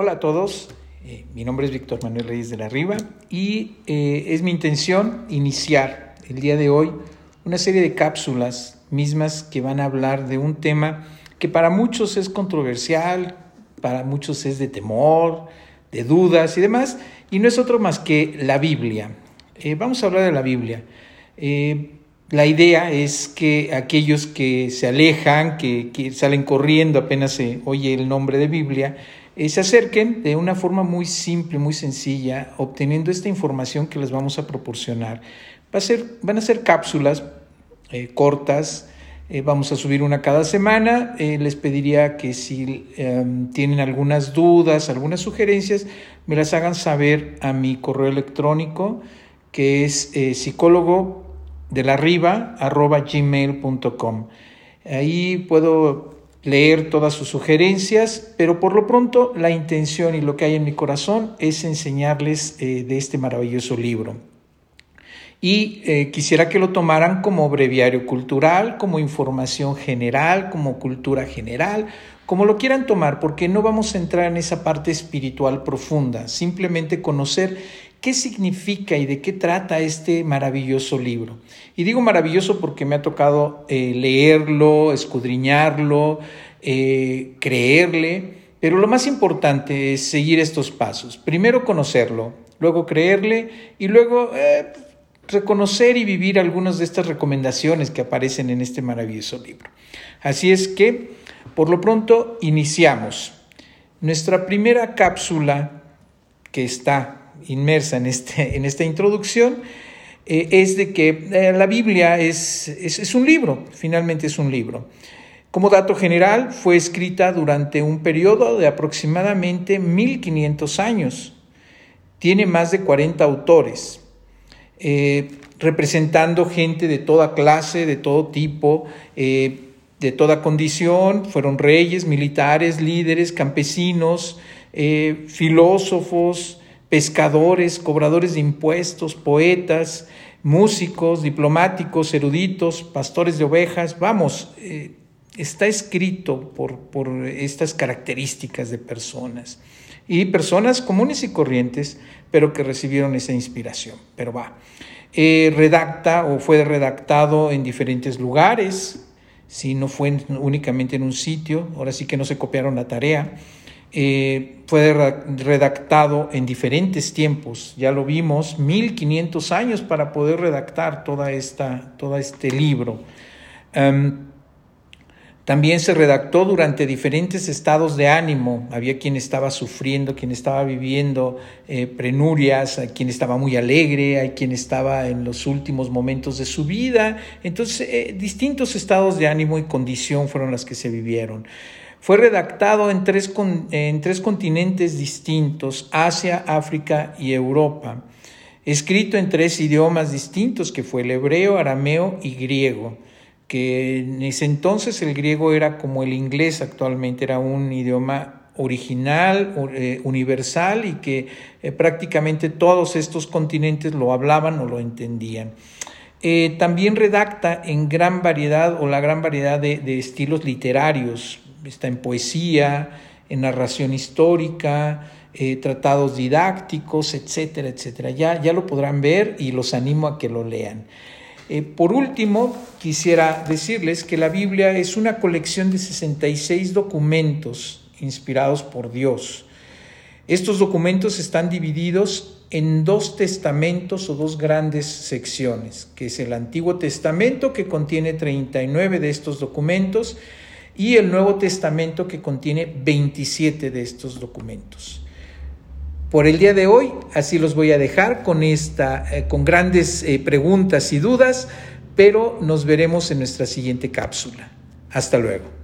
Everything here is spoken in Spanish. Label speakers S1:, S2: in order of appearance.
S1: Hola a todos, eh, mi nombre es Víctor Manuel Reyes de la Riva y eh, es mi intención iniciar el día de hoy una serie de cápsulas mismas que van a hablar de un tema que para muchos es controversial, para muchos es de temor, de dudas y demás, y no es otro más que la Biblia. Eh, vamos a hablar de la Biblia. la idea es que aquellos que se alejan, que, que salen corriendo apenas se oye el nombre de Biblia, eh, se acerquen de una forma muy simple, muy sencilla, obteniendo esta información que les vamos a proporcionar. Va a ser, van a ser cápsulas eh, cortas, eh, vamos a subir una cada semana. les pediría que si em, tienen algunas dudas, algunas sugerencias, me las hagan saber a mi correo electrónico, que es psicólogo de la gmail.com. Ahí puedo leer todas sus sugerencias, pero por lo pronto la intención y lo que hay en mi corazón es enseñarles eh, de este maravilloso libro. Y eh, quisiera que lo tomaran como breviario cultural, como información general, como cultura general, como lo quieran tomar, porque no vamos a entrar en esa parte espiritual profunda, simplemente conocer qué significa y de qué trata este maravilloso libro. Y digo maravilloso porque me ha tocado eh, leerlo, escudriñarlo, eh, creerle, pero lo más importante es seguir estos pasos. Primero conocerlo, luego creerle y luego reconocer y vivir algunas de estas recomendaciones que aparecen en este maravilloso libro. Así es que, por lo pronto, iniciamos. Nuestra primera cápsula que está inmersa en, este, en esta introducción eh, es de que eh, la Biblia es, es, un libro, finalmente es un libro. Como dato general, fue escrita durante un periodo de aproximadamente 1500 años. Tiene más de 40 autores, eh, representando gente de toda clase, de todo tipo, de toda condición. Fueron reyes, militares, líderes, campesinos, filósofos, pescadores, cobradores de impuestos, poetas, músicos, diplomáticos, eruditos, pastores de ovejas. Vamos, eh, está escrito por, por estas características de personas. Y personas comunes y corrientes, pero que recibieron esa inspiración. Pero va. Eh, redacta o fue redactado en diferentes lugares, si no fue únicamente en un sitio, ahora sí que no se copiaron la tarea. Eh, fue redactado en diferentes tiempos, ya lo vimos, 1500 años para poder redactar toda esta, todo este libro. Em, también se redactó durante diferentes estados de ánimo. Había quien estaba sufriendo, quien estaba viviendo eh, penurias, hay quien estaba muy alegre, hay quien estaba en los últimos momentos de su vida. Entonces, eh, distintos estados de ánimo y condición fueron las que se vivieron. Fue redactado en tres, en tres continentes distintos, Asia, África y Europa. Escrito en tres idiomas distintos, que fue el hebreo, arameo y griego que en ese entonces el griego era como el inglés actualmente, era un idioma original, eh, universal y que eh, prácticamente todos estos continentes lo hablaban o lo entendían. Eh, también redacta en gran variedad o la gran variedad de estilos literarios, está en poesía, en narración histórica, tratados didácticos, etcétera, etcétera. Ya, ya lo podrán ver y los animo a que lo lean. Eh, por último, quisiera decirles que la Biblia es una colección de 66 documentos inspirados por Dios. Estos documentos están divididos en dos testamentos o dos grandes secciones, que es el Antiguo Testamento, que contiene 39 de estos documentos, y el Nuevo Testamento que contiene 27 de estos documentos. Por el día de hoy, así los voy a dejar con, esta, eh, con grandes eh, preguntas y dudas, pero nos veremos en nuestra siguiente cápsula. Hasta luego.